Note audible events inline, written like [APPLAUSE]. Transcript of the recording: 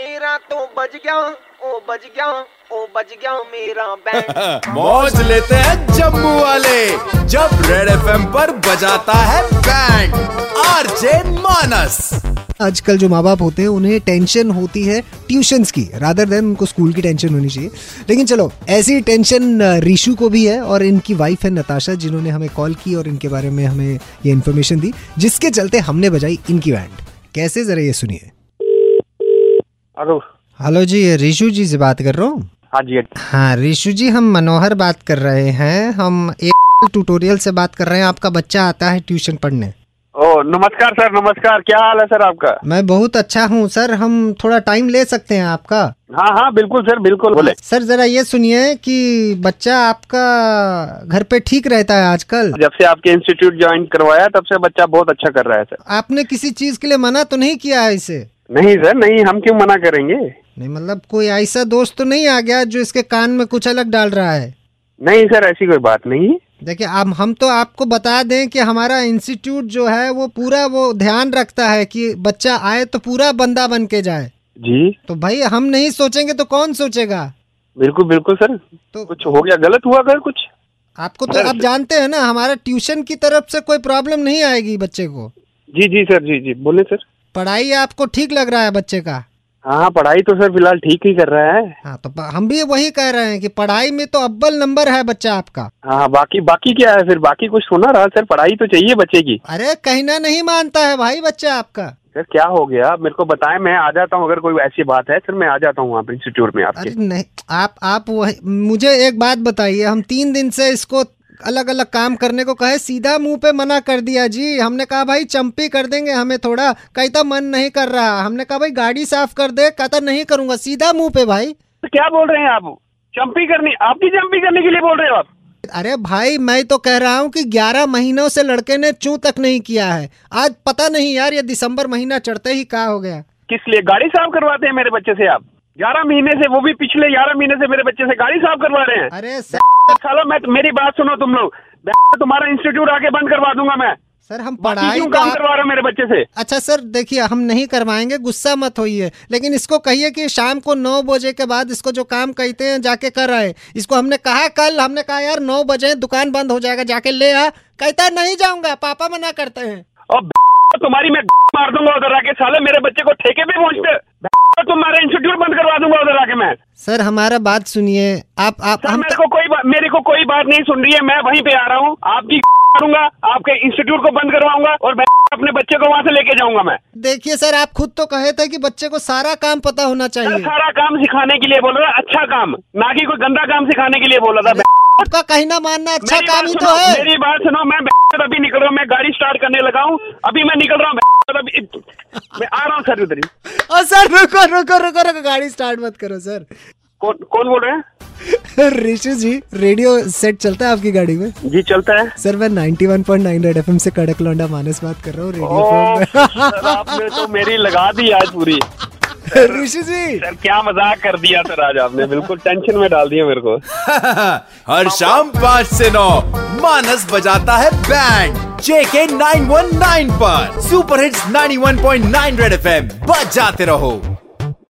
मेरा तो बज गया ओ बज गया ओ बज गया मेरा बैंड [LAUGHS] मौज लेते हैं जम्मू वाले जब रेड एफएम पर बजाता है बैंड आरजे मानस आजकल जो माँ बाप होते हैं उन्हें टेंशन होती है ट्यूशंस की रादर देन उनको स्कूल की टेंशन होनी चाहिए। लेकिन चलो ऐसी टेंशन रीशु को भी है और इनकी वाइफ है नताशा जिन्होंने हमें कॉल की और इनके बारे में हमें ये इन्फॉर्मेशन दी जिसके चलते हमने बजाई इनकी बैंड कैसे? जरा ये सुनिए। हेलो। हेलो जी रिशु जी से बात कर रहा हूँ? हाँ जी हाँ रीशु जी हम मनोहर बात कर रहे हैं। हम एक ट्यूटोरियल से बात कर रहे हैं। आपका बच्चा आता है ट्यूशन पढ़ने। ओ नमस्कार सर नमस्कार। क्या हाल है सर आपका? मैं बहुत अच्छा हूँ सर। हम थोड़ा टाइम ले सकते हैं आपका? हाँ हाँ बिल्कुल सर बिल्कुल। बोले। सर जरा ये सुनिए कि बच्चा आपका घर पे ठीक रहता है आजकल? जब से आपके इंस्टीट्यूट ज्वाइन करवाया तब से बच्चा बहुत अच्छा कर रहा है सर। आपने किसी चीज़ के लिए मना तो नहीं किया है इसे? नहीं सर नहीं हम क्यों मना करेंगे? नहीं मतलब कोई ऐसा दोस्त तो नहीं आ गया जो इसके कान में कुछ अलग डाल रहा है? नहीं सर ऐसी कोई बात नहीं। देखिए अब हम तो आपको बता दें कि हमारा इंस्टीट्यूट जो है वो पूरा वो ध्यान रखता है कि बच्चा आए तो पूरा बंदा बन के जाए। जी। तो भाई हम नहीं सोचेंगे तो कौन सोचेगा? बिल्कुल बिल्कुल सर। तो कुछ हो गया गलत हुआ सर कुछ? आपको तो आप जानते हैं ना हमारा ट्यूशन की तरफ़ से कोई प्रॉब्लम नहीं आएगी बच्चे को। जी जी सर जी जी। बोले सर। पढ़ाई आपको ठीक लग रहा है बच्चे का? हाँ पढ़ाई तो सर फ़िलहाल ठीक ही कर रहा है। हाँ तो हम भी वही कह रहे हैं कि पढ़ाई में तो अव्वल नंबर है बच्चा आपका। हाँ बाकी बाकी क्या है फिर? बाकी कुछ सुना रहा सर पढ़ाई तो चाहिए बच्चे की। अरे कहना नहीं मानता है भाई बच्चा आपका। सर क्या हो गया? मेरे को बताएँ मैं आ जाता हूँ अगर कोई ऐसी बात है सर मैं आ जाता हूँ वहाँ इंस्टीट्यूट में आपके। अरे नहीं आप आप वही मुझे एक बात बताइए हम तीन दिन से इसको अलग अलग काम करने को कहे सीधा मुँह पे मना कर दिया जी हमने कहा भाई चंपी कर देंगे हमें थोड़ा। कहता मन नहीं कर रहा। हमने कहा भाई गाड़ी साफ़ कर दे। कहता नहीं करूँगा। सीधा मुँह पे भाई। तो क्या बोल रहे हैं आप? चंपी करनी आपकी चंपी करने के लिए बोल रहे हो आप? अरे भाई मैं तो कह रहा हूँ कि 11 महीनों से लड़के ने चू तक नहीं किया है। आज पता नहीं यार ये दिसंबर महीना चढ़ते ही क्या हो गया। किस लिए? गाड़ी साफ़ करवाते हैं मेरे बच्चे से आप? ग्यारह महीने से वो भी पिछले ग्यारह महीने से मेरे बच्चे से गाड़ी साफ़ करवा रहे हैं। अरे सर, [LAUGHS] साला मैं मेरी बात सुनो तुम लोग। [LAUGHS] तुम्हारा इंस्टीट्यूट आके बंद करवा दूँगा मैं। सर हम पढ़ाई क्यों काम करवा रहा मेरे बच्चे से? अच्छा सर देखिए हम नहीं करवाएँगे गुस्सा मत होइए। लेकिन इसको कहिए कि शाम को नौ बजे के बाद इसको जो काम कहते हैं जाके कर आए। इसको हमने कहा कल हमने कहा यार नौ बजे दुकान बंद हो जाएगा जाके ले आ। कहता है नहीं जाऊँगा पापा मना करते हैं। और [LAUGHS] तुम्हारी मैं मार दूँगा उधर आके साले मेरे बच्चे को ठेके पे पहुँचते। तुम्हारा इंस्टीट्यूट बंद करवा दूँगा उधर आके मैं। सर हमारा बात सुनिए। आप आप सर हम मेरे को कोई बात मेरे को कोई बात नहीं सुन रही है मैं वहीं पे आ रहा हूँ। आपकी [LAUGHS] करूँगा आपके इंस्टीट्यूट को बंद करवाऊँगा और मैं अपने बच्चे को वहाँ से लेके जाऊँगा मैं। देखिए सर आप खुद तो कहे थे कि बच्चे को सारा काम पता होना चाहिए। सारा काम सिखाने के लिए बोल रहा अच्छा काम। ना कि कोई गंदा काम सिखाने के लिए बोला था। आपका कहना मानना अच्छा काम ही तो है। मेरी बात सुनो मैं अभी निकल रहा हूँ मैं गाड़ी स्टार्ट करने लगा हूँ। अभी मैं निकल रहा हूँ अभी मैं आ रहा हूँ सर उधर ही। सर रुको रुको रुको रुको गाड़ी स्टार्ट मत करो सर। कौन कौन बोल रहे हैं? [LAUGHS] ऋषि जी रेडियो सेट चलता है आपकी गाड़ी में? जी चलता है। सर मैं 91.9 रेड एफएम से कड़क लौंडा मानस बात कर रहा हूँ रेडियो ओ, सर आपने तो मेरी लगा दी आज पूरी। [LAUGHS] ऋषि जी! सर क्या मज़ाक कर दिया सर आज आपने बिल्कुल टेंशन में डाल दिया मेरे को। [LAUGHS] हर शाम पाँच से नौ मानस बजाता है बैंड जेके 919 पर। सुपर हिट्स 91.9 रेड एफएम बजाते रहो।